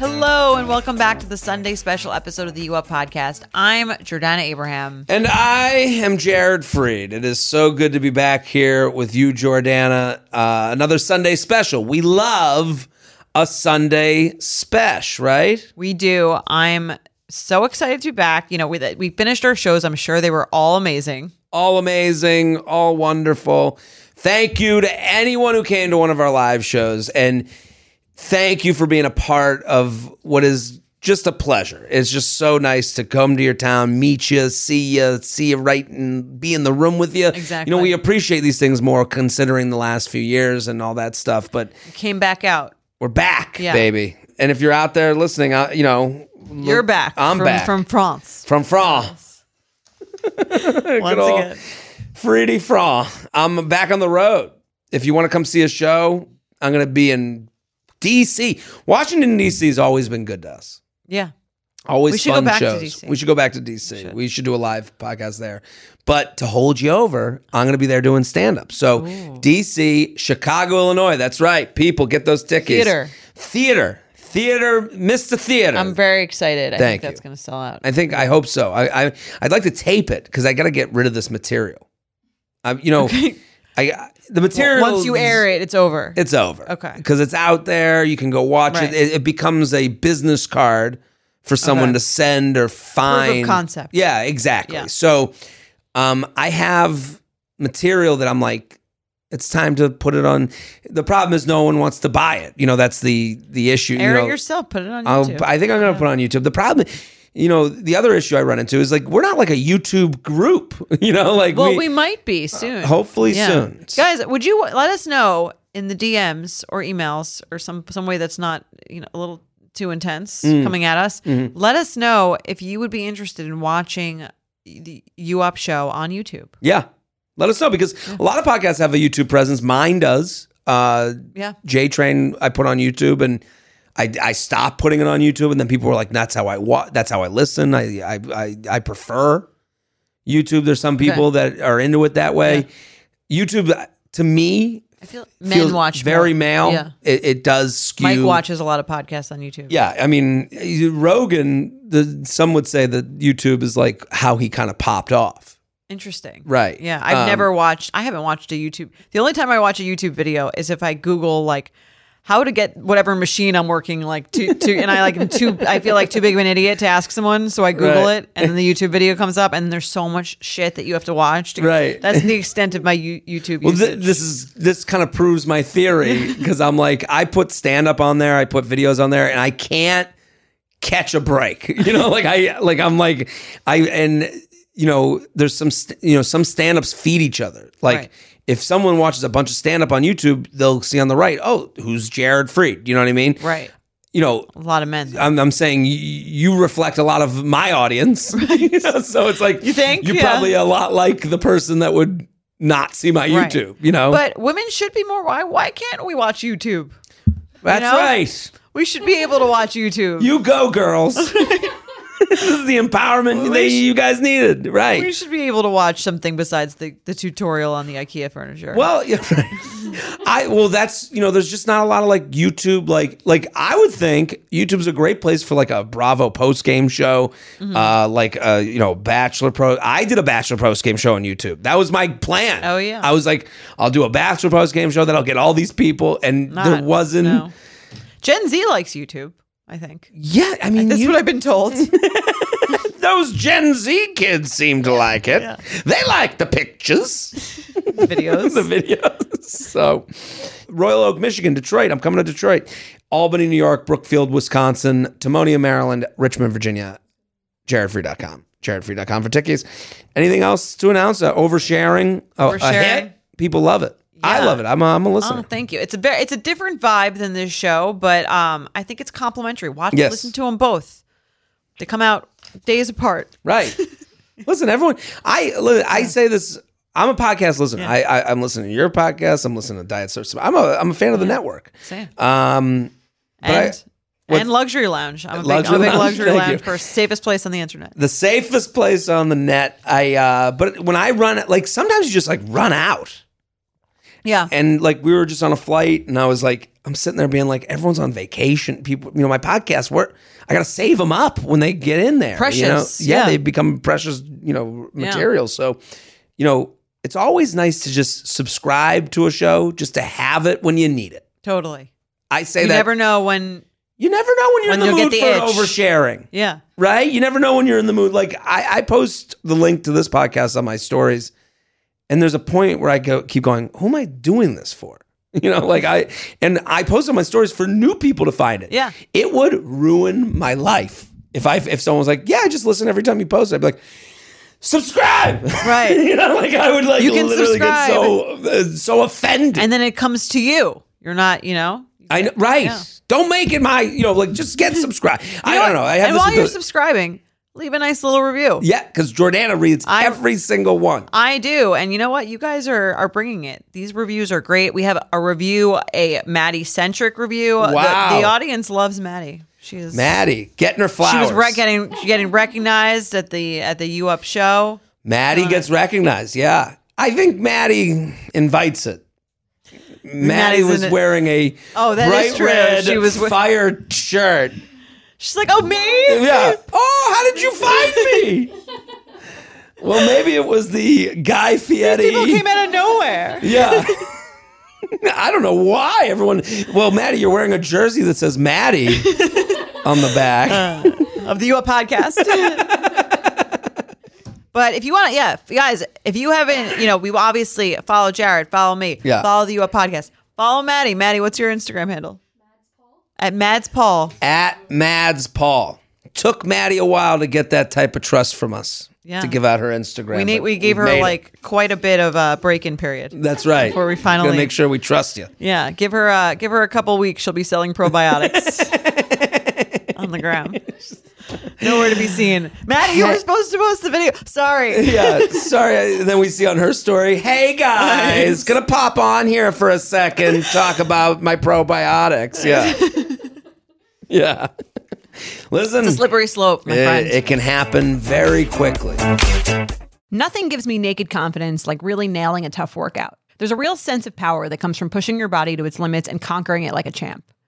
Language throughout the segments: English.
Hello and welcome back to the Sunday special episode of the U Up podcast. I'm Jordana Abraham. And I am Jared Freid. It is so good to be back here with you, Jordana. Uh, another Sunday special. We love a Sunday special, right? We do. I'm so excited to be back. You know, we we finished our shows. I'm sure they were all amazing. All amazing, all wonderful. Thank you to anyone who came to one of our live shows. And thank you for being a part of what is just a pleasure. It's just so nice to come to your town, meet you, see you, see you right and be in the room with you. Exactly. You know, we appreciate these things more considering the last few years and all that stuff, but Came back out. we're back, Yeah. baby. And if you're out there listening, uh, you know, You're look- back. I'm from, back from France. from France. Once again. Freedy Fra. I'm back on the road. If you want to come see a show, I'm going to be in DC. Washington DC has always been good to us. Yeah. Always We should go fun back to shows. DC. We should go back to DC. We should do a live podcast there. But to hold you over, I'm going to be there doing stand up. So DC, Chicago, Illinois. That's right. People get those tickets. Theater. Theater. Theater. Mr. Theater. I'm very excited. I Thank think that's you. going to sell out. I think I hope so. I, I I'd like to tape it because I got to get rid of this material. I, you know, I the material Once you air it, it's over. it's over. Okay. because it's out there. You can go watch Right. it. it. It becomes a business card for someone Okay. to send or find. concept. Yeah, exactly. Yeah. So, um, I have material that I'm like. It's time to put it on. The problem is no one wants to buy it. You know that's the the issue. air you know, it yourself. Put it on I'll, YouTube. I think I'm going to put it on YouTube. The problem, you know, the other issue I run into is like we're not like a YouTube group. You know, like well, we, we, might be soon. hopefully Yeah. soon. Guys, would you let us know in the DMs or emails or some some way that's not, you know, a little too intense Mm. coming at us? Mm-hmm. Let us know if you would be interested in watching the U Up show on YouTube. Yeah, let us know because a lot of podcasts have a YouTube presence. Mine does. Uh, Yeah. J Train I put on YouTube and. I, I stopped putting it on YouTube, and then people were like, "That's how I wa- That's how I listen. I I I, I prefer YouTube." There's some people that are into it that way. YouTube, to me, I feel men watch very more. male. Yeah. It, it does skew. Mike watches a lot of podcasts on YouTube. Yeah, I mean, Rogan. The some would say that YouTube is like how he kind of popped off. Interesting. Right. Yeah. I've Um, never watched I haven't watched a YouTube. The only time I watch a YouTube video is if I Google like how to get whatever machine I'm working like to to and I like am too I feel like too big of an idiot to ask someone, so I Google Right. it and then the YouTube video comes up and there's so much shit that you have to watch. To, Right. That's the extent of my U- YouTube Well, th- this is this kind of proves my theory because I'm like I put stand up on there, I put videos on there, and I can't catch a break. You know, like I like I'm like I and you know there's some st- you know some stand ups feed each other. Like Right. If someone watches a bunch of stand up on YouTube, they'll see on the right, oh, who's Jared Freid? You know what I mean? right. You know, A lot of men. I'm, I'm saying you, you reflect a lot of my audience. You know, so it's like You think? you're Yeah. probably a lot like the person that would not see my Right. YouTube. You know, but women should be more why why can't we watch YouTube? that's know? right. We should be able to watch YouTube. You go, girls. this is the empowerment that you guys needed, right? we should be able to watch something besides the, the tutorial on the IKEA furniture. Well, yeah, right. I well, that's you know, there's just not a lot of like YouTube, like like I would think YouTube's a great place for like a Bravo post game show, Mm-hmm. uh, like uh, you know, Bachelor Pro. I did a Bachelor post game show on YouTube. That was my plan. Oh, yeah. I was like, I'll do a Bachelor post game show that I'll get all these people, and Not- there wasn't. no. Gen Z likes YouTube. I think Yeah, I mean, that's you- what I've been told. those Gen Z kids seem to like it. They like the pictures. Videos. the videos. So, Royal Oak, Michigan, Detroit. I'm coming to Detroit. Albany, New York, Brookfield, Wisconsin, Timonium, Maryland, Richmond, Virginia. JaredFreid.com. JaredFreid.com for tickets. Anything else to announce? Uh, oversharing. Oh, a Oversharing? hit. People love it. I love it. I'm a, I'm a Oh, listener. thank you. It's a very, it's a different vibe than this show, but um, I think it's complimentary. Watch, Yes. listen to them both. They come out days apart. Right. listen, everyone. I I say this. I'm a podcast listener. I, I I'm listening to your podcast. I'm listening to Diet Source. I'm a I'm a fan of the network. Same. Um, but I- And and luxury lounge. I'm a big, Luxury I'm a big Lounge, luxury lounge person. Safest place on the internet. the safest place on the net. I uh, but when I run it, like sometimes you just like run out. Yeah. And like we were just on a flight, and I was like, I'm sitting there being like, everyone's on vacation. People, you know, my podcast, where I gotta save them up when they get in there. you know? Precious, yeah, yeah. they become precious, you know, material. So, you know, it's always nice to just subscribe to a show, just to have it when you need it. Totally. I say You that never know when. you never know when you're when in the mood the for itch. oversharing Yeah. right? You never know when you're in the mood. Like I, I post the link to this podcast on my stories, and there's a point where I go keep going, who am I doing this for? You know, like I and I post on my stories for new people to find it. Yeah. It would ruin my life if I if someone was like, Yeah, I just listen every time you post. I'd be like, subscribe. Right. you know, like I would like You can literally get so uh, so offended. And then it comes to you. You're not, you know. I know right. Don't make it my, you know, like just get subscribed. I don't know. I have and this while you're subscribing, leave a nice little review. Yeah, because Jordana reads I- every single one. I do. And you know what? You guys are are bringing it. These reviews are great. We have a review, a Maddie centric review. The- Wow. The, audience loves Maddie. She is Maddie getting her flowers. She was re- getting getting recognized at the at the U Up show. Maddie uh, gets recognized. Yeah, I think Maddie invites it. Maddie Maddie's was wearing a Oh, that is bright true. red She was wi- fire shirt. She's like, "Oh, me? Yeah. Oh, how did you find me? well, maybe it was the Guy Fieri. People came out of nowhere." Yeah. I don't know why everyone. Well, Maddie, you're wearing a jersey that says Maddie on the back. Uh, of the U Up podcast. but if you want to, yeah, guys, if you haven't, you know, we obviously follow Jared, follow me, Yeah. follow the U Up podcast, follow Maddie. Maddie, what's your Instagram handle? At Mads Paul. at Mads Paul. Took Maddie a while to get that type of trust from us. Yeah. To give out her Instagram. We need, we gave her made it. like quite a bit of a break-in period. That's right. before we finally- Gotta make sure we trust you. Yeah, give her uh give her a couple weeks. She'll be selling probiotics on the ground. Nowhere to be seen. Maddie, you were supposed to post the video. Sorry. Yeah, sorry. Then we see on her story, hey guys, gonna pop on here for a second, talk about my probiotics. Yeah. Yeah. Listen, It's a slippery slope, my it, friend. it can happen very quickly. Nothing gives me naked confidence like really nailing a tough workout. There's a real sense of power that comes from pushing your body to its limits and conquering it like a champ.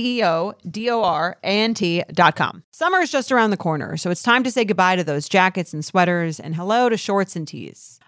E O D O R A N T.com. Summer is just around the corner, so it's time to say goodbye to those jackets and sweaters and hello to shorts and tees.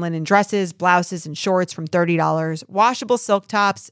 linen dresses, blouses, and shorts from $30, washable silk tops,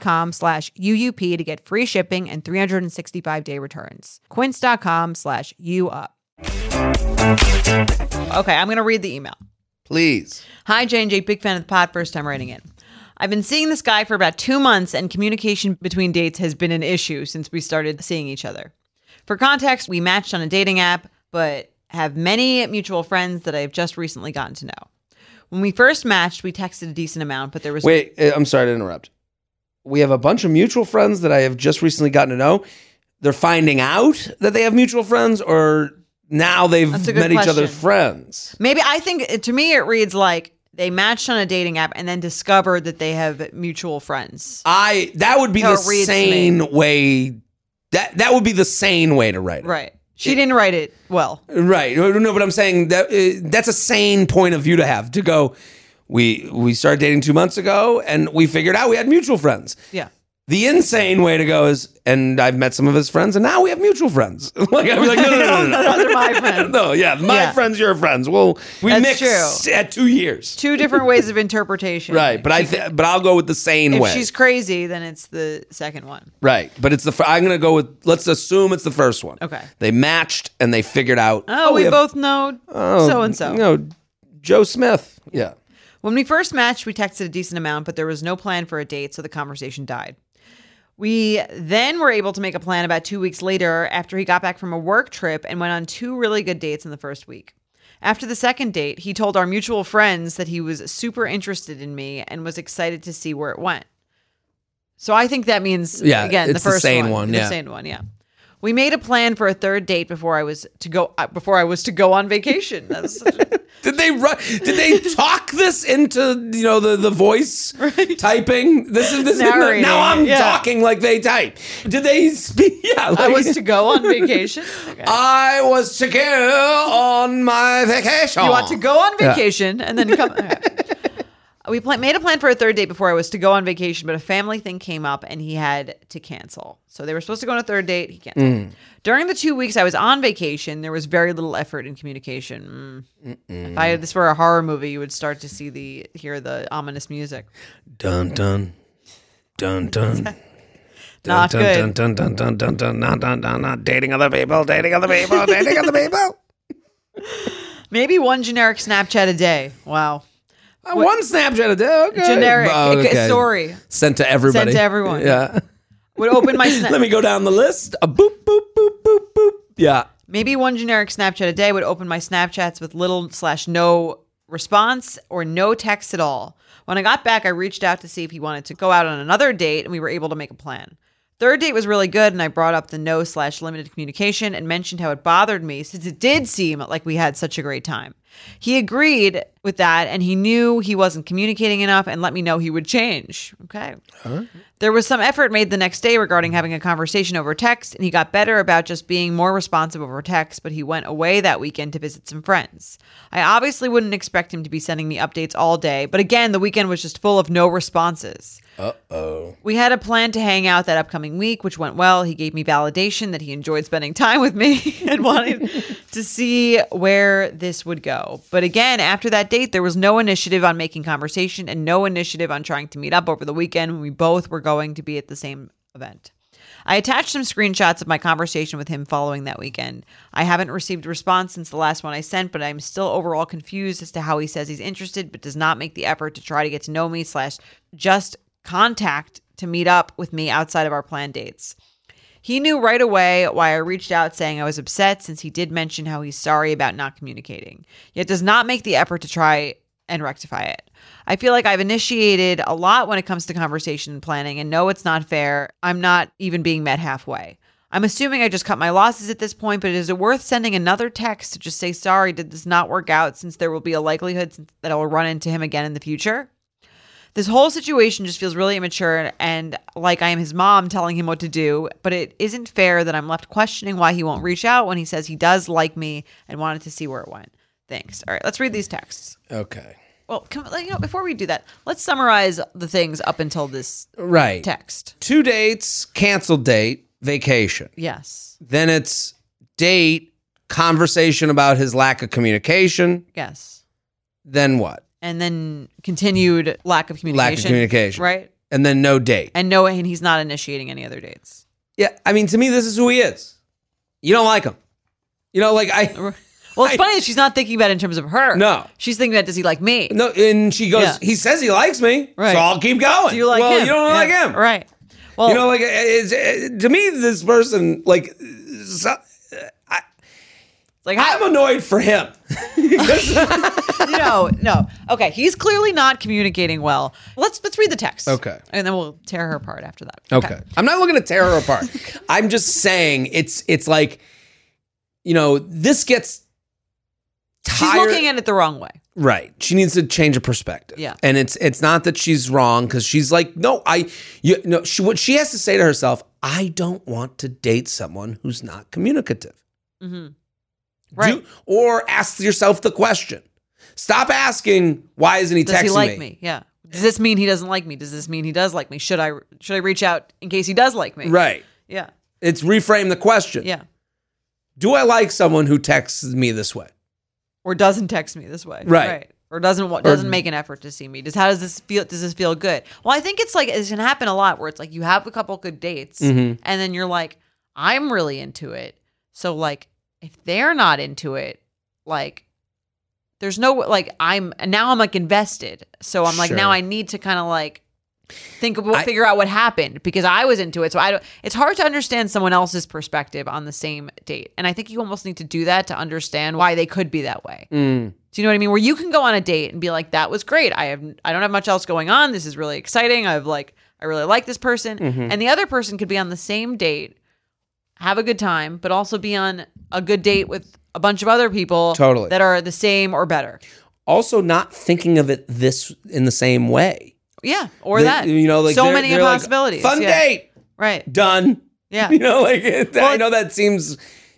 com slash UUP to get free shipping and 365 day returns. Quince.com slash UUP. Okay, I'm going to read the email. Please. Hi, J&J, big fan of the pod, first time writing in. I've been seeing this guy for about two months, and communication between dates has been an issue since we started seeing each other. For context, we matched on a dating app, but have many mutual friends that I have just recently gotten to know. When we first matched, we texted a decent amount, but there was Wait, uh, I'm sorry to interrupt. We have a bunch of mutual friends that I have just recently gotten to know. They're finding out that they have mutual friends, or now they've That's a good met each other's friends. maybe I think to me it reads like they matched on a dating app and then discovered that they have mutual friends. I that would be So the sane way. That that would be the sane way to write it. Right. She didn't write it well. Right. No, but I'm saying that uh, that's a sane point of view to have to go. We we started dating two months ago, and we figured out we had mutual friends. Yeah. The insane way to go is, and I've met some of his friends, and now we have mutual friends. like I'd be like, no, no, no, no, no. Those are my friends. no, yeah, my Yeah. friends, your friends. Well, we That's mixed true. at two years, Two different ways of interpretation. right? But I, th- but I'll go with the sane way. If way, she's crazy, then it's the second one. right? But it's the fir- I'm gonna go with. Let's assume it's the first one. Okay. They matched and they figured out. Oh, oh we have- both know so and so. No, Joe Smith. Yeah. When we first matched, we texted a decent amount, but there was no plan for a date, so the conversation died. We then were able to make a plan about two weeks later after he got back from a work trip and went on two really good dates in the first week. After the second date, he told our mutual friends that he was super interested in me and was excited to see where it went. So I think that means Yeah, again the the first sane one, one, the yeah. same one, yeah. We made a plan for a third date before I was to go uh, before I was to go on vacation. That's such a, Did they ru- did they talk this into you know the the voice typing? This is this is Narrating, now I'm yeah. talking like they type. Did they speak? Yeah, like, I was to go on vacation. Okay. I was to go on my vacation. You want to go on vacation and then come. okay. We made a plan for a third date before I was to go on vacation, but a family thing came up and he had to cancel. So they were supposed to go on a third date. He canceled. During the two weeks I was on vacation, there was very little effort in communication. Mm. If I, this were a horror movie, you would start to see the hear the ominous music. Dun dun dun dun. Not dun, good. Dun, dun, dun, dun, dun, dun, dun, dun, dun, dating other people, dating other people, dating other people. Maybe one generic Snapchat a day. Wow. Uh, One Snapchat a day. Okay. Generic Oh, okay. story Sent to everybody. Sent to everyone. Yeah. would open my snap. Let me go down the list. A boop boop boop boop boop. Yeah. Maybe one generic Snapchat a day would open my Snapchats with little slash no response or no text at all. When I got back, I reached out to see if he wanted to go out on another date, and we were able to make a plan. Third date was really good, and I brought up the no slash limited communication and mentioned how it bothered me since it did seem like we had such a great time. He agreed with that, and he knew he wasn't communicating enough and let me know he would change. Okay. There was some effort made the next day regarding having a conversation over text, and he got better about just being more responsive over text, but he went away that weekend to visit some friends. I obviously wouldn't expect him to be sending me updates all day, but again, the weekend was just full of no responses. Uh oh. We had a plan to hang out that upcoming week, which went well. He gave me validation that he enjoyed spending time with me and wanted to see where this would go. But again, after that date, there was no initiative on making conversation and no initiative on trying to meet up over the weekend when we both were going to be at the same event. I attached some screenshots of my conversation with him following that weekend. I haven't received a response since the last one I sent, but I'm still overall confused as to how he says he's interested but does not make the effort to try to get to know me slash just contact to meet up with me outside of our planned dates. He knew right away why I reached out saying I was upset since he did mention how he's sorry about not communicating, yet does not make the effort to try and rectify it. I feel like I've initiated a lot when it comes to conversation and planning and know it's not fair. I'm not even being met halfway. I'm assuming I just cut my losses at this point, but is it worth sending another text to just say sorry, did this not work out since there will be a likelihood that I will run into him again in the future? This whole situation just feels really immature and like I am his mom telling him what to do, but it isn't fair that I'm left questioning why he won't reach out when he says he does like me and wanted to see where it went. Thanks. All right, let's read these texts. Okay. Well, come, you know, before we do that, let's summarize the things up until this Right. text. Two dates, canceled date, vacation. Yes. Then it's date, conversation about his lack of communication. Yes. Then what? And then continued lack of communication. Lack of communication. Right. And then no date. And no, and he's not initiating any other dates. Yeah, I mean, to me, this is who he is. You don't like him. You know, like I. Well, it's I- funny that she's not thinking about it in terms of her. No. She's thinking about does he like me? No, and she goes. Yeah. He says he likes me, Right. so I'll keep going. Do you like well, him? you don't Yeah. like him, Right. Well, You know, like it's, it, to me, this person, like, like I'm annoyed for him. no, no. Okay, he's clearly not communicating well. Let's let's read the text. Okay. and then we'll tear her apart after that. Okay. I'm not looking to tear her apart. I'm just saying it's it's like, you know, this gets She's looking at it the wrong way. Right. She needs to change her perspective. Yeah. And it's it's not that she's wrong because she's like, no, I you no, she what she has to say to herself, I don't want to date someone who's not communicative. Mm-hmm. Right. Do- or ask yourself the question. Stop asking why isn't he Does texting he like me? Yeah. Does this mean he doesn't like me? Does this mean he does like me? Should I should I reach out in case he does like me? Right. Yeah. It's reframe the question. Yeah. Do I like someone who texts me this way? Or doesn't text me this way. Right. Right Or doesn't wa- doesn't make an effort to see me. Does how does this feel? Does this feel good? Well, I think it's like it can happen a lot where it's like you have a couple good dates Mm-hmm. and then you're like, I'm really into it. So like if they're not into it, like there's no like I'm now I'm like invested. So I'm like Sure. now I need to kind of like think of I- figure out what happened because I was into it. So I don't it's hard to understand someone else's perspective on the same date. And I think you almost need to do that to understand why they could be that way. Mm. Do you know what I mean? Where you can go on a date and be like, "That was great. I have I don't have much else going on. This is really exciting. I've like I really like this person." Mm-hmm. And the other person could be on the same date, have a good time, but also be on a good date with a bunch of other people Totally. that are the same or better. Also, not thinking of it this in the same way. Yeah, or They- that. you know, like so they're- many they're like, possibilities. Fun yeah. date, right? done. Yeah, You know, like it, I know that seems.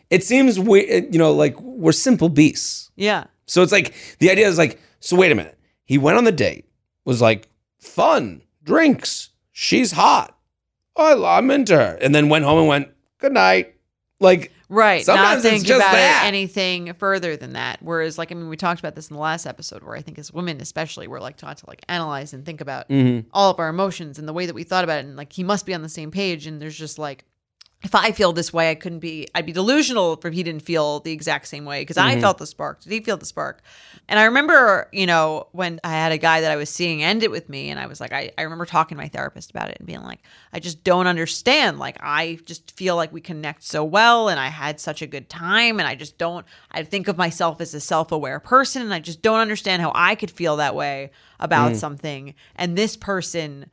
It seems we, you know, like we're simple beasts. yeah, So it's like the idea is like, so wait a minute. He went on the date, was like fun, drinks, she's hot. Oh, I- I'm into her, and then went home and went good night. Like right. Sometimes Not think about that. it anything further than that. Whereas, like, I mean, we talked about this in the last episode, where I think as women, especially, we're like taught to like analyze and think about Mm-hmm. all of our emotions and the way that we thought about it and like he must be on the same page and there's just like if I feel this way, I couldn't be. I'd be delusional if he didn't feel the exact same way because I mm-hmm. felt the spark. Did he feel the spark? And I remember, you know, when I had a guy that I was seeing end it with me, and I was like, I, I remember talking to my therapist about it and being like, I just don't understand. Like, I just feel like we connect so well, and I had such a good time, and I just don't. I think of myself as a self aware person, and I just don't understand how I could feel that way about mm. something, and this person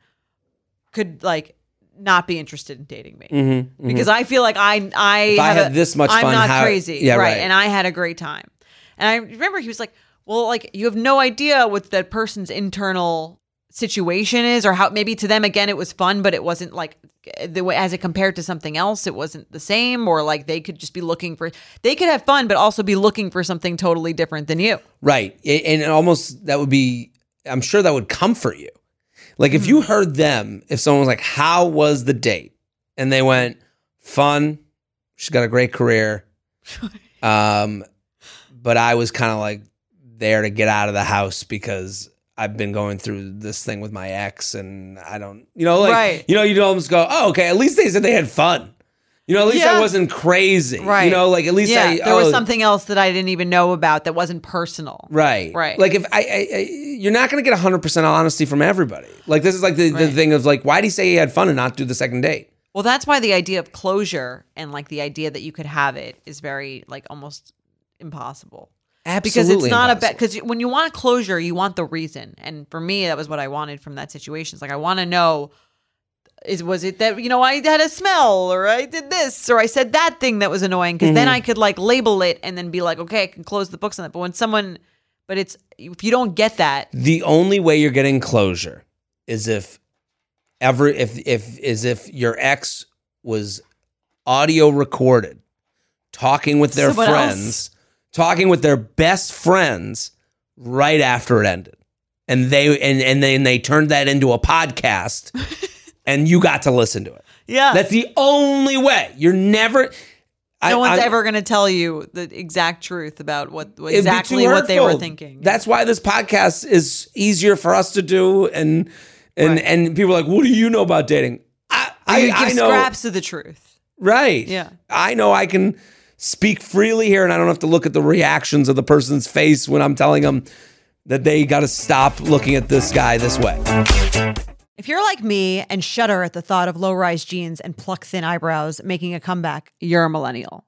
could like not be interested in dating me mm-hmm, mm-hmm. because I feel like I I If I have had a- this much fun. I'm fun, not how- crazy, Yeah, right. right. And I had a great time, and I remember he was like, "Well, like you have no idea what that person's internal situation is, or how maybe to them again it was fun, but it wasn't like the way as it compared to something else, it wasn't the same, or like they could just be looking for they could have fun, but also be looking for something totally different than you." Right. And almost that would be, I'm sure that would comfort you. Like if you heard them, if someone was like, How was the date? And they went, Fun. She's got a great career. Um, but I was kind of like there to get out of the house because I've been going through this thing with my ex, and I don't, you know, like, Right. you know, you almost go, oh, okay. At least they said they had fun. You know, at least I wasn't crazy. Right. You know, like at least yeah, I there was oh, something else that I didn't even know about that wasn't personal. Right. Right. Like if I, I, I you're not going to get 100% honesty from everybody. Like this is like the, the thing of like, why did he say he had fun and not do the second date? Well, that's why the idea of closure and like the idea that you could have it is very like almost impossible. Absolutely. because it's not a bet. Because when you want closure, you want the reason. And for me, that was what I wanted from that situation. It's like I want to know is was it that you know I had a smell or I did this or I said that thing that was annoying because then mm-hmm. I could like label it and then be like okay I can close the books on it. But when someone, but it's if you don't get that, the only way you're getting closure is if ever if if is if your ex was audio recorded talking with their Someone else. friends talking with their best friends right after it ended and they and and then they turned that into a podcast and you got to listen to it yeah, that's the only way you're never I- no one's I'm- ever going to tell you the exact truth about what what- exactly what they were thinking. That's why this podcast is easier for us to do, and and Right. and people are like, "What do you know about dating?" I I, I know, scraps of the truth. right? Yeah. I know I can speak freely here, and I don't have to look at the reactions of the person's face when I'm telling them that they got to stop looking at this guy this way. If you're like me and shudder at the thought of low rise jeans and pluck thin eyebrows making a comeback, you're a millennial.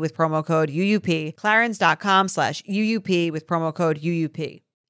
with promo code UUP, clarins.com slash UUP with promo code UUP.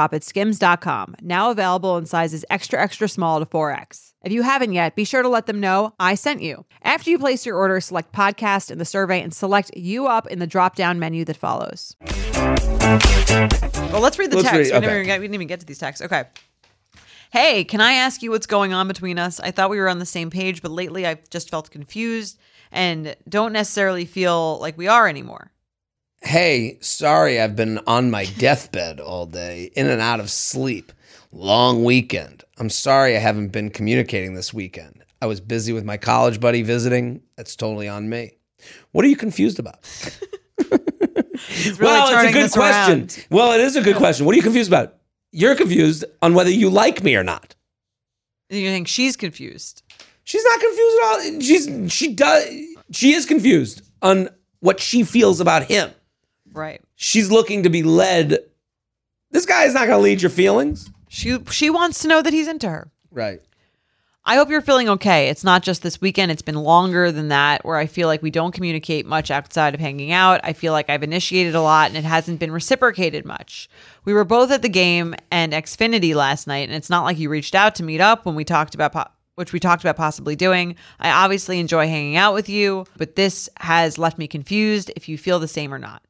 shop at skims.com, now available in sizes extra, extra small to 4X. If you haven't yet, be sure to let them know I sent you. After you place your order, select podcast in the survey and select you up in the drop down menu that follows. Well, let's read the Let's text. read- we, never okay. even we didn't even get to these texts. Okay. Hey, can I ask you what's going on between us? I thought we were on the same page, but lately I've just felt confused and don't necessarily feel like we are anymore. Hey, sorry, I've been on my deathbed all day, in and out of sleep. Long weekend. I'm sorry I haven't been communicating this weekend. I was busy with my college buddy visiting. That's totally on me. What are you confused about? It's really well, it's a good question. around. Well, it is a good question. What are you confused about? You're confused on whether you like me or not. You think she's confused? She's not confused at all. She's she does she is confused on what she feels about him. Right. She's looking to be led. This guy is not going to lead your feelings. She she wants to know that he's into her. Right. I hope you're feeling okay. It's not just this weekend, it's been longer than that where I feel like we don't communicate much outside of hanging out. I feel like I've initiated a lot and it hasn't been reciprocated much. We were both at the game and Xfinity last night, and it's not like you reached out to meet up when we talked about. Po- which we talked about possibly doing. I obviously enjoy hanging out with you, but this has left me confused if you feel the same or not.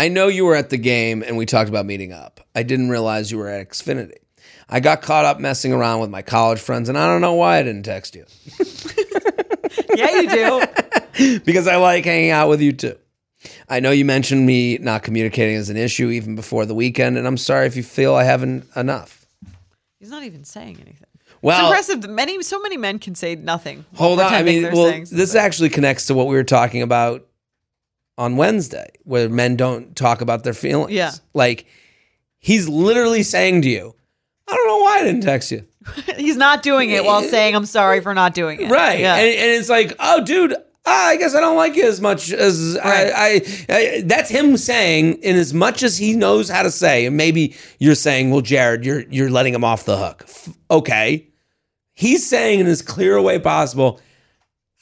I know you were at the game and we talked about meeting up. I didn't realize you were at Xfinity. I got caught up messing around with my college friends, and I don't know why I didn't text you Yeah, you do. because I like hanging out with you too. I know you mentioned me not communicating as an issue even before the weekend, and I'm sorry if you feel I haven't enough. He's not even saying anything. Well, it's impressive that many so many men can say nothing. hold on. I mean, well, this actually connects to what we were talking about on Wednesday, where men don't talk about their feelings. Yeah. Like, he's literally saying to you, I don't know why I didn't text you. He's not doing it while saying I'm sorry for not doing it. Right. Yeah. And, and it's like, oh, dude, I guess I don't like you as much as Right. I, I, I. That's him saying, in as much as he knows how to say, and maybe you're saying, well, Jared, you're you're letting him off the hook. F- Okay. He's saying in as clear a way possible,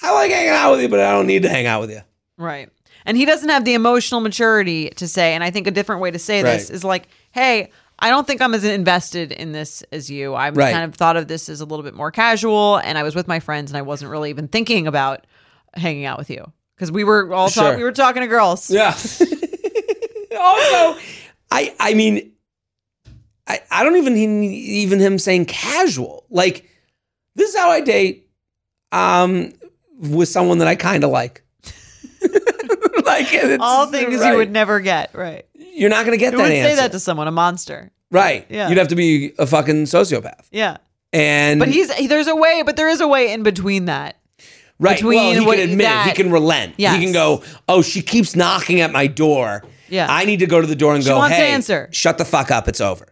I like hanging out with you, but I don't need to hang out with you. Right. And he doesn't have the emotional maturity to say, and I think a different way to say this is like, hey, I don't think I'm as invested in this as you. I Right. kind of thought of this as a little bit more casual, and I was with my friends, and I wasn't really even thinking about hanging out with you because we were all Sure. talk- we were talking to girls. Yeah. also, I I mean, I I don't even even him saying casual. Like this is how I date um with someone that I kind of like. Like it's- All things right. you would never get. Right. You're not going to get Who that would answer. say that to someone? A monster. right. Yeah. You'd have to be a fucking sociopath. Yeah. And But he's there's a way, but there is a way in between that. right. between well, he what- can admit it. He can relent. Yes. He can go, "Oh, she keeps knocking at my door. Yeah. I need to go to the door and She go, "Hey, answer." shut the fuck up. It's over."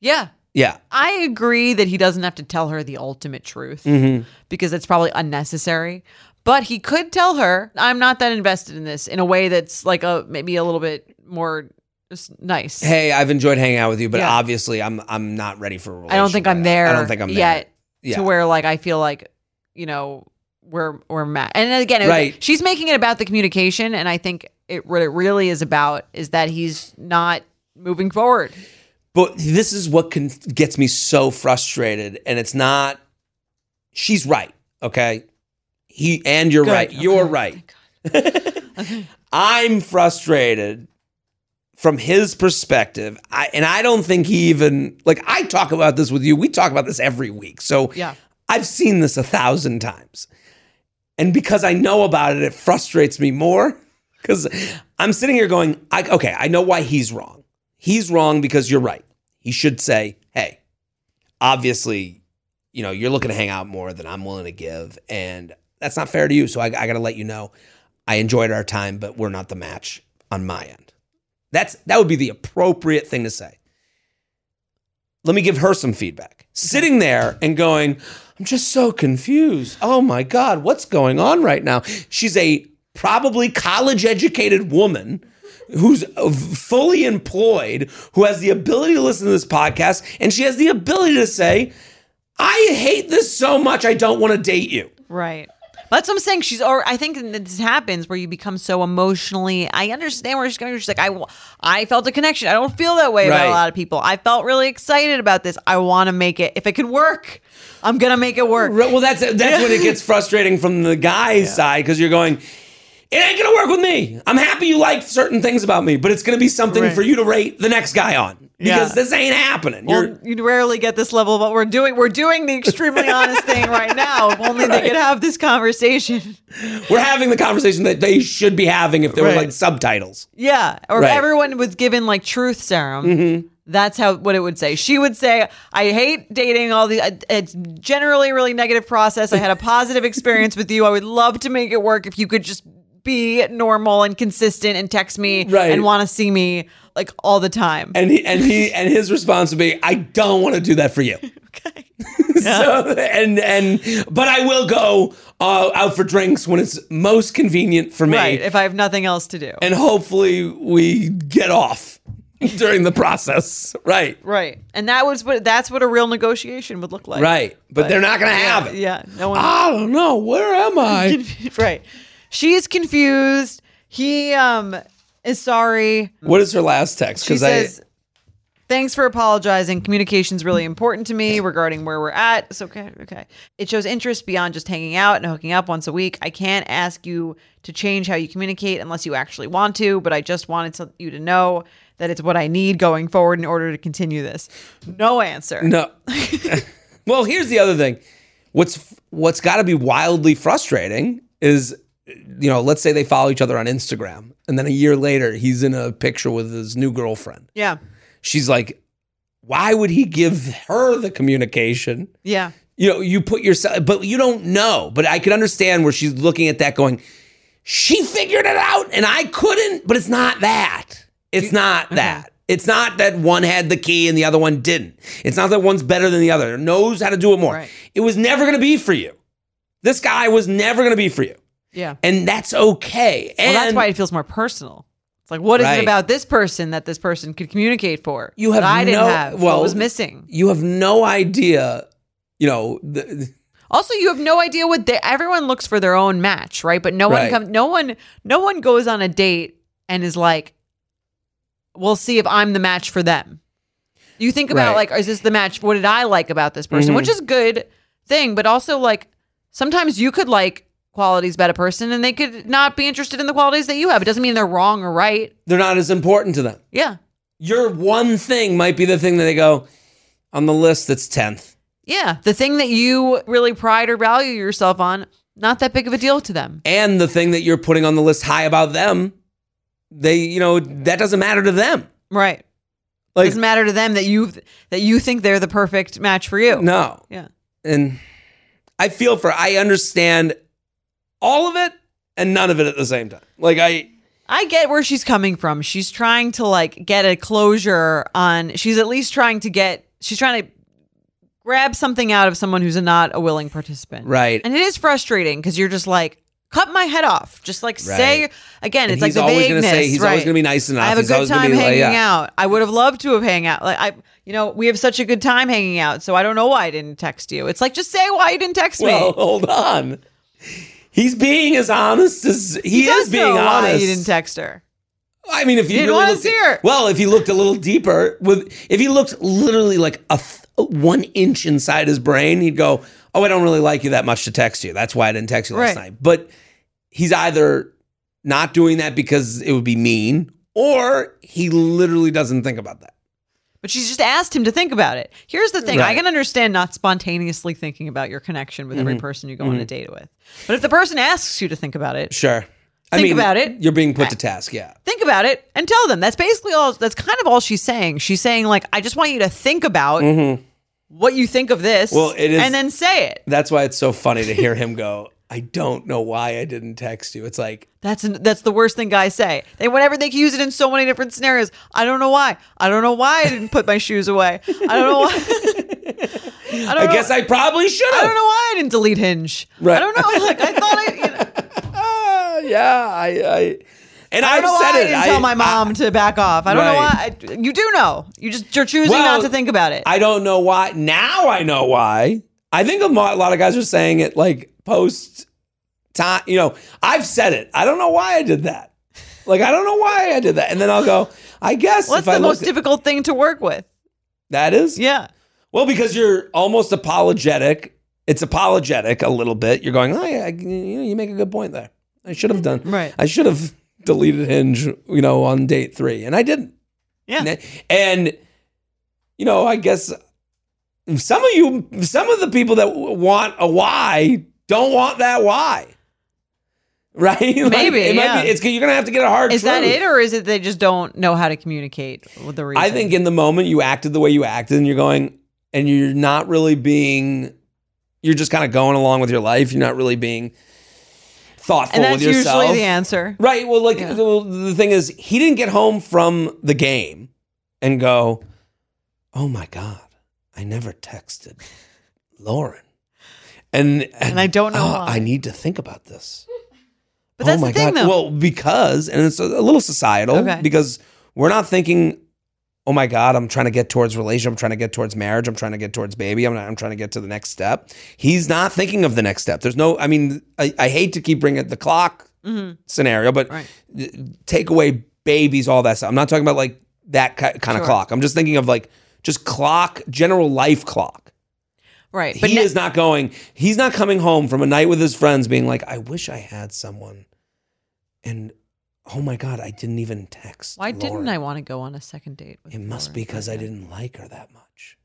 Yeah. Yeah. I agree that he doesn't have to tell her the ultimate truth Mm-hmm. because it's probably unnecessary. But he could tell her, "I'm not that invested in this," in a way that's like a maybe a little bit more just nice. hey, I've enjoyed hanging out with you, but Yeah. obviously I'm I'm not ready for a relationship. I don't think I'm there. I don't think I'm there. yet Yeah. to where like I feel like you know we're we're mad. And again, it- Right. she's making it about the communication, and I think it what it really is about is that he's not moving forward. But this is what can, gets me so frustrated, and it's not. She's right. Okay. He and you're Good. right. You're Okay. right. I'm frustrated from his perspective. I, and I don't think he even like I talk about this with you. We talk about this every week. So Yeah. I've seen this a thousand times. And because I know about it, it frustrates me more. Because I'm sitting here going, I, okay, I know why he's wrong. He's wrong because you're right. He should say, hey, obviously, you know, you're looking to hang out more than I'm willing to give. And that's not fair to you. So I, I got to let you know I enjoyed our time, but we're not the match on my end. That's that would be the appropriate thing to say. Let me give her some feedback. Sitting there and going, I'm just so confused. Oh my God, what's going on right now? She's a probably college educated woman who's fully employed, who has the ability to listen to this podcast, and she has the ability to say, I hate this so much, I don't want to date you. Right. That's what I'm saying. She's, or I think this happens where you become so emotionally. I understand where she's going. She's like, I, I felt a connection. I don't feel that way about a lot of people. I felt really excited about this. I want to make it. If it can work, I'm gonna make it work. Right, Well, that's that's when it gets frustrating from the guy's side because you're going, it ain't gonna work with me. I'm happy you like certain things about me, but it's gonna be something Right. for you to rate the next guy on because Yeah. this ain't happening. Well, You're you rarely get this level of what we're doing. We're doing the extremely honest thing right now. If only they could have this conversation. we're having the conversation that they should be having if there were like subtitles. Yeah, or Right. Mm-hmm. if everyone was given like truth serum. That's how what it would say. She would say, "I hate dating. All the it's generally a really negative process. I had a positive experience with you. I would love to make it work if you could just be normal and consistent and text me Right. and want to see me like all the time." And he and he and his response would be, I don't want to do that for you. okay. so and and but I will go uh, out for drinks when it's most convenient for me. Right. If I have nothing else to do. and hopefully we get off. during the process. Right. Right. And that was what that's what a real negotiation would look like. Right. But, they're not going to have it. Yeah. No one I don't know. Where am I? right. She's confused. He um is sorry. what is her last text? She I says, Thanks for apologizing. Communication's really important to me regarding where we're at. It's okay. Okay. It shows interest beyond just hanging out and hooking up once a week. I can't ask you to change how you communicate unless you actually want to, but I just wanted to, you to know that it's what I need going forward in order to continue this. No answer. no. well, here's the other thing. What's what's got to be wildly frustrating is you know, let's say they follow each other on Instagram and then a year later he's in a picture with his new girlfriend. Yeah. She's like, "Why would he give her the communication?" Yeah. you know, you put yourself, but you don't know. But I could understand where she's looking at that going, she figured it out and I couldn't, but it's not that. It's not that. It's not that one had the key and the other one didn't. It's not that one's better than the other, knows how to do it more. Right. It was never going to be for you. This guy was never going to be for you. Yeah. And that's okay. Well, And that's why it feels more personal. It's like, what is Right. it about this person that this person could communicate for? You have that I didn't have. well- what was missing? you have no idea, you know, the, Also, you have no idea what they, everyone looks for their own match, right? But no one Right. comes. No one. No one goes on a date and is like, "We'll see if I'm the match for them." You think about Right. like, is this the match? What did I like about this person? Which mm-hmm. is a good thing, but also like sometimes you could like qualities about a person and they could not be interested in the qualities that you have. It doesn't mean they're wrong or right. they're not as important to them. Yeah. Your one thing might be the thing that they go on the list that's 10th. Yeah, the thing that you really pride or value yourself on, not that big of a deal to them. and the thing that you're putting on the list high about them, they, you know, that doesn't matter to them. Right. Like, doesn't matter to them that you that you think they're the perfect match for you. no. Yeah. And I feel for, I understand all of it and none of it at the same time. Like, I, I get where she's coming from. She's trying to like get a closure on she's at least trying to get she's trying to grab something out of someone who's not a willing participant. Right. And it is frustrating because you're just like cut my head off. Just like say again, And it's like he's the always gonna vagueness. say- he's right. always gonna be nice enough. I have a He's good gonna time be like, hanging yeah. out. I would have loved to have hang out. Like I, you know, we have such a good time hanging out. So I don't know why I didn't text you. It's like just say why you didn't text well, me. hold on. He's being as honest as he, does is being know why honest. you didn't text her. I mean, if you didn't really wanna see her. well, if he looked a little deeper, with if he looked literally like a th- one inch inside his brain, he'd go, "Oh, I don't really like you that much to text you. That's why I didn't text you last Right. night." But he's either not doing that because it would be mean, or he literally doesn't think about that. But she's just asked him to think about it. Here's the thing I can understand not spontaneously thinking about your connection with Mm-hmm. every person you go on a date with. But if the person asks you to think about it, Sure, I Think mean, about it. You're being put to task. Yeah, think about it and tell them. That's basically all, that's kind of all she's saying. She's saying, like, I just want you to think about what you think of this Mm-hmm. Well, it is- and then say it. that's why it's so funny to hear him go. I don't know why I didn't text you. It's like That's that's the worst thing guys say. They whenever they can use it in so many different scenarios. I don't know why. I don't know why I didn't put my shoes away. I don't know why. I, don't I know- guess I probably should I don't know why I didn't delete Hinge. Right. I don't know. Like I thought I. You know, Ah, yeah, I, I and I I've don't know said why I it. didn't tell my mom to back off. I don't know why. I, you do know. You just you're choosing Well, not to think about it. I don't know why. Now I know why. I think a lot of guys are saying it like post time. You know, I've said it. I don't know why I did that. Like I don't know why I did that. And then I'll go. I guess What's the most difficult thing to work with? that is Yeah. well because you're almost apologetic. It's apologetic a little bit. You're going. Oh yeah, you know, you make a good point there. I should have done. Right. I should have deleted Hinge. You know, on date three, and I didn't. Yeah. And you know, I guess some of you, some of the people that w- want a why don't want that why. Right? Like, Maybe, it might yeah. be, it's you're gonna have to get a hard. Is that it, or is it they just don't know how to communicate with the reason? I think in the moment you acted the way you acted, and you're going, and you're not really being. You're just kind of going along with your life. You're not really being thoughtful and that's with yourself. usually the answer. Right. Well, like Yeah. the, the thing is, he didn't get home from the game and go, "Oh my god, I never texted Lauren," and And I don't know "Oh, why." I need to think about this. But that's oh my the thing, god. though. Well, because and it's a, a little societal Okay. because we're not thinking oh my god, I'm trying to get towards relationship, I'm trying to get towards marriage, I'm trying to get towards baby, I'm, not, I'm trying to get to the next step. He's not thinking of the next step. There's no, I mean, I, I hate to keep bringing the clock mm-hmm. scenario, but Right. take away babies, all that stuff. I'm not talking about like that ki- kind of Sure. clock. I'm just thinking of like just clock, general life clock. Right. he ne- is not going, he's not coming home from a night with his friends being like, I wish I had someone. And oh my God, I didn't even text. Why didn't I want to go on a second date? With It must Lauren? be because I didn't like her that much.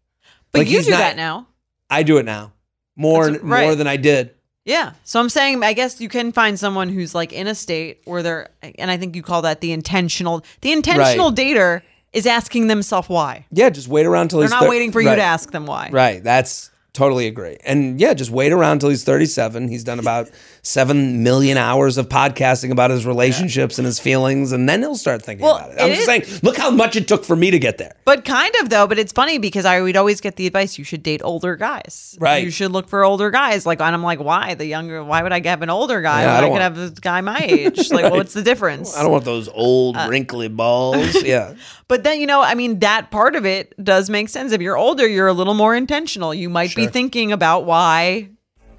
But Like, you do not- that now. I do it now. More right. more than I did. Yeah. So I'm saying, I guess you can find someone who's like in a state where they're, and I think you call that the intentional. The intentional dater is asking themselves why. Yeah, just wait around till They're not waiting for you to ask them why. Right. That's totally agree. And yeah, just wait around till he's 37. He's done about 7 million hours of podcasting about his relationships and his feelings and then he'll start thinking Well, about it. I'm it just is- saying, look how much it took for me to get there. But kind of though, but it's funny because I would always get the advice you should date older guys. Right. You should look for older guys. Like and I'm like, why? The younger why would I have an older guy Yeah, I when I, don't could want- have a guy my age? Like what's the difference? I don't want those old Uh, wrinkly balls. Yeah. But then, you know, I mean, that part of it does make sense. If you're older, you're a little more intentional. You might be Thinking about why.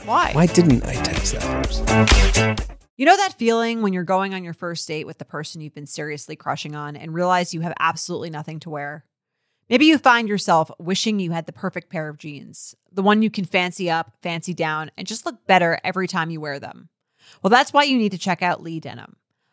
Why? Why didn't I text that person? You know that feeling when you're going on your first date with the person you've been seriously crushing on and realize you have absolutely nothing to wear? Maybe you find yourself wishing you had the perfect pair of jeans, the one you can fancy up, fancy down, and just look better every time you wear them. Well, that's why you need to check out Lee Denim.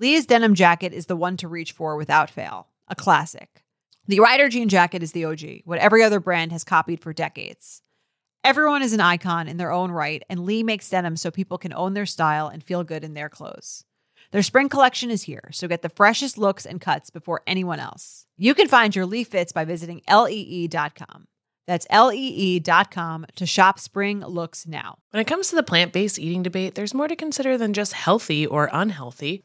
Lee's denim jacket is the one to reach for without fail, a classic. The Rider jean jacket is the OG, what every other brand has copied for decades. Everyone is an icon in their own right, and Lee makes denim so people can own their style and feel good in their clothes. Their spring collection is here, so get the freshest looks and cuts before anyone else. You can find your Lee fits by visiting lee.com. That's lee.com to shop spring looks now. When it comes to the plant based eating debate, there's more to consider than just healthy or unhealthy.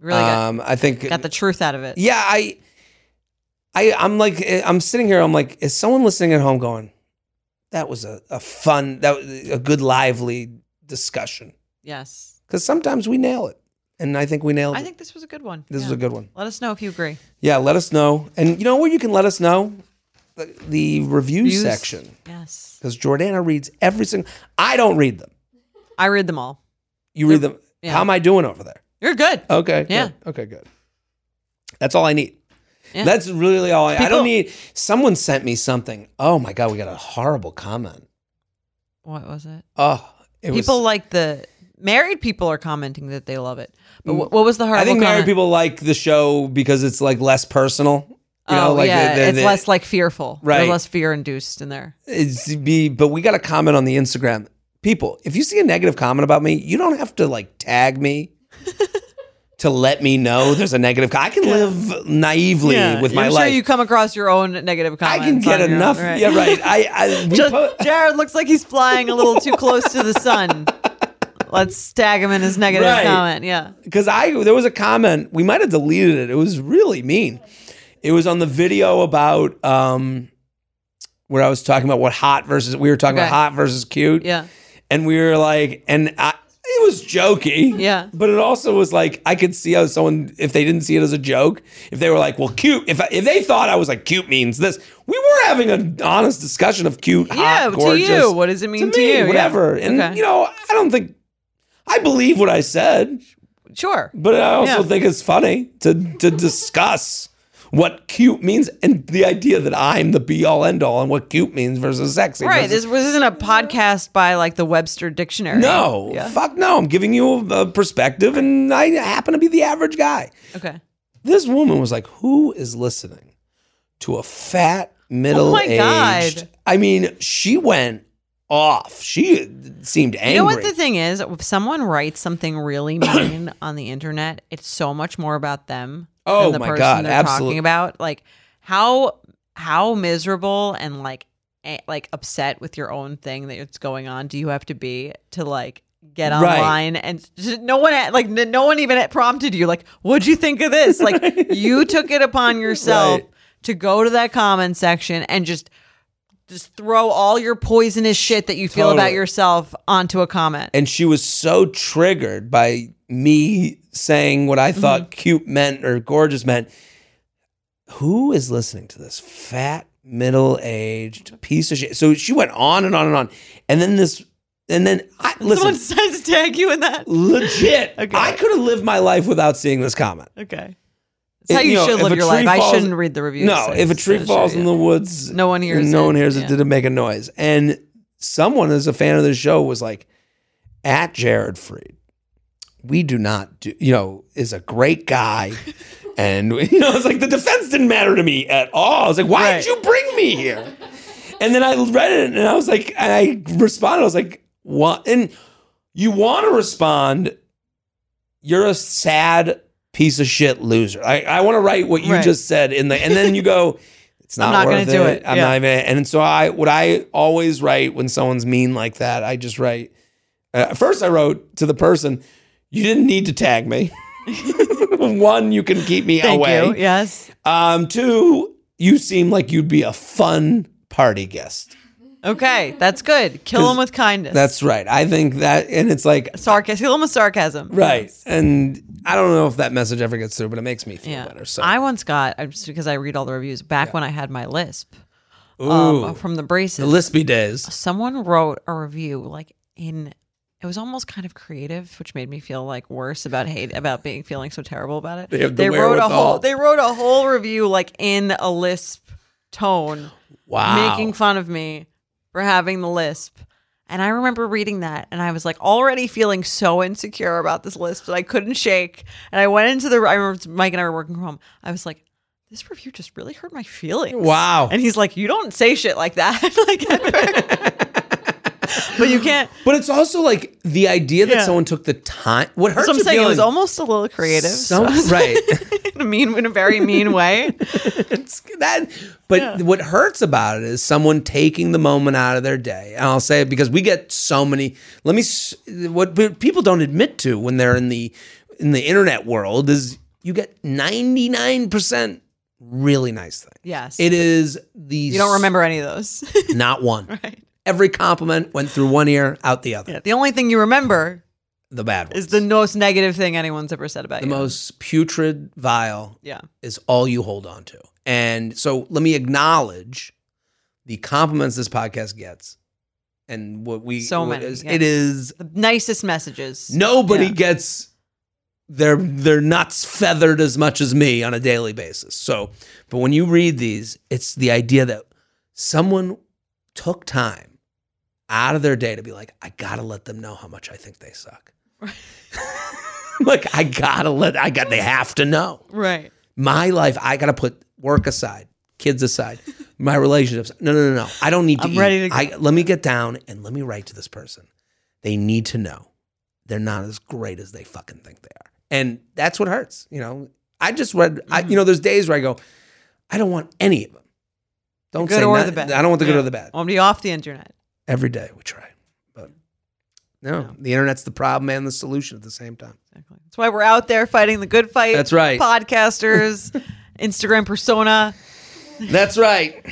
Really got, Um, I think got the truth out of it. Yeah, I, I, I'm like, I'm sitting here. I'm like, is someone listening at home going, "That was a, a fun, that was a good, lively discussion"? Yes. Because sometimes we nail it, and I think we nailed it. I it. think this was a good one. this Yeah. is a good one. Let us know if you agree. Yeah, let us know, and you know where you can let us know the, the review Views? section Yes. because Jordana reads every single. I don't read them. I read them all. You read them. yeah. How am I doing over there? You're good. Okay. good. Yeah. Okay. Good. That's all I need. Yeah. That's really all I. I don't need. Someone sent me something. Oh my god, we got a horrible comment. What was it? Oh, it people was. like the married people are commenting that they love it. But mm. wh- what was the horrible comment? I think married comment? people like the show because it's like less personal. You oh, know, like yeah, it's less like fearful. Right. There's less fear induced in there. It's be, but we got a comment on the Instagram. People, if you see a negative comment about me, you don't have to like tag me to let me know there's a negative. I can live naively with my I'm life. sure you come across your own negative I comments. can get on your- enough. right. Yeah, right. I, I we Just- put- Jared looks like he's flying a little too close to the sun. Let's tag him in his negative Right. comment. Yeah. because I there was a comment we might have deleted it. It was really mean. It was on the video about um where I was talking about what hot versus we were talking Okay. about hot versus cute. Yeah. and we were like, and I, it was jokey. Yeah. but it also was like I could see how someone if they didn't see it as a joke, if they were like, well, cute. If I, if they thought I was like cute means this, we were having an honest discussion of cute, hot, Yeah, to gorgeous. you. What does it mean to me, you? Yeah. Whatever. And Okay. you know, I don't think I believe what I said, Sure. but I also Yeah. think it's funny to to discuss what cute means and the idea that I'm the be all end all and what cute means versus sexy. Right. versus- This, isn't a podcast by like the Webster Dictionary. no, Yeah. fuck no. I'm giving you a, perspective, and I happen to be the average guy. Okay. This woman was like, "Who is listening to a fat middle Oh aged?" God. I mean, she went off. She seemed angry. You know what the thing is? If someone writes something really mean on the internet, it's so much more about them Oh the my person God, they're absolute- talking about. Like how how miserable and like a- like upset with your own thing that it's going on do you have to be to like get Right. online and just, no one had- like no one even prompted you like what'd you think of this like you took it upon yourself Right. to go to that comment section and just just throw all your poisonous shit that you feel about yourself onto a comment. and she was so triggered by me saying what I Mm-hmm. thought cute meant or gorgeous meant. Who is listening to this fat middle aged piece of shit? So she went on and on and on, and then this, and then I listen. Someone decides to tag you in that. legit, Okay. I could have lived my life without seeing this comment. Okay. That's how you, you know, should live your life. I shouldn't read the reviews. No, if a tree falls in the woods, No one hears no it. one hears it. Did it make a noise? And someone, as a fan of the show, was like, "At Jared Freid, we do not do. You know, is a great guy." And you know, it's like the defense didn't matter to me at all. I was like, "Why did you bring me here?" And then I read it, and I was like, and I responded. I was like, "What?" And you want to respond? You're a sad piece of shit loser. I, I want to write what you Right. just said in the, and then you go, "It's not, I'm not worth gonna do it. it." I'm Yeah. not even." And so I, what I always write when someone's mean like that, I just write. Uh, first, I wrote to the person, "You didn't need to tag me." One, you can keep me Thank away. you. Yes. Um, two, you seem like you'd be a fun party guest. Okay, that's good. Kill them with kindness. That's right. I think that, and it's like, sarcasm. Kill them with sarcasm. right. And I don't know if that message ever gets through, but it makes me feel Yeah. better. So, I once got I- just because I read all the reviews back when I had my lisp ooh, um, from the braces. the Lispy days. someone wrote a review like in it was almost kind of creative which made me feel like worse about hate about being feeling so terrible about it They the wrote a whole they wrote a whole review like in a lisp tone Wow. making fun of me for having the lisp and i remember reading that and i was like already feeling so insecure about this lisp that i couldn't shake and i went into the i remember mike and i were working from home i was like this review just really hurt my feelings Wow. and he's like, "You don't say shit like that." like, but you can't. But it's also like the idea that Yeah. someone took the time. What hurts So I'm saying it was almost a little creative, Some- so- right. in a mean, in a very mean way. it's that but Yeah. what hurts about it is someone taking the moment out of their day and i'll say it because we get so many let me what people don't admit to when they're in the in the internet world is you get 99% really nice things Yes, it is these you don't remember any of those. not one right? Every compliment went through one ear out the other Yeah. The only thing you remember the bad ones is the most negative thing anyone's ever said about the you. The most putrid vile Yeah. is all you hold on to. And so let me acknowledge the compliments this podcast gets and what we So what many, is- yeah. it is The nicest messages. nobody Yeah. gets their their nuts feathered as much as me on a daily basis. So but when you read these, it's the idea that someone took time out of their day to be like, I gotta let them know how much I think they suck. Right. like I gotta let I got they have to know Right. my life, I got to put work aside, kids aside, my relationships. No, no, no, no. I don't need to I'm eat. ready to go. I, let me get down and let me write to this person. They need to know they're not as great as they fucking think they are. And that's what hurts. You know, I just read, I, Mm-hmm. you know, there's days where I go, I don't want any of them. Don't good say or not- the bad. I don't want the good Yeah. or the bad. I want to be off the internet. Every day we try. But no, the internet's the problem and the solution at the same time. Exactly. That's why we're out there fighting the good fight. That's right. Podcasters, Instagram persona. That's right.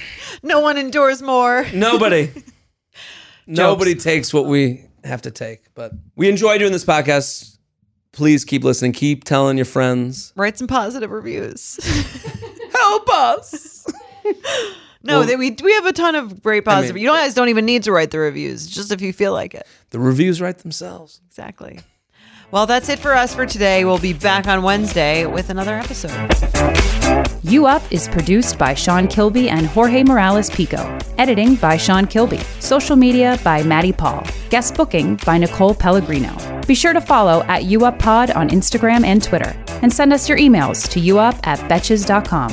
No one endures more. Nobody. Nobody takes what we have to take. But we enjoy doing this podcast. Please keep listening. Keep telling your friends. Write some positive reviews. Help us. No, Well- that we we have a ton of great positive. mean- you guys don't even need to write the reviews, just if you feel like it. The reviews write themselves. Exactly. Well, that's it for us for today. We'll be back on Wednesday with another episode. You Up is produced by Sean Kilby and Jorge Morales Pico. Editing by Sean Kilby. Social media by Maddie Paul. Guest booking by Nicole Pellegrino. Be sure to follow at You Up Pod on Instagram and Twitter. And send us your emails to youup at betches.com.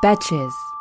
Betches.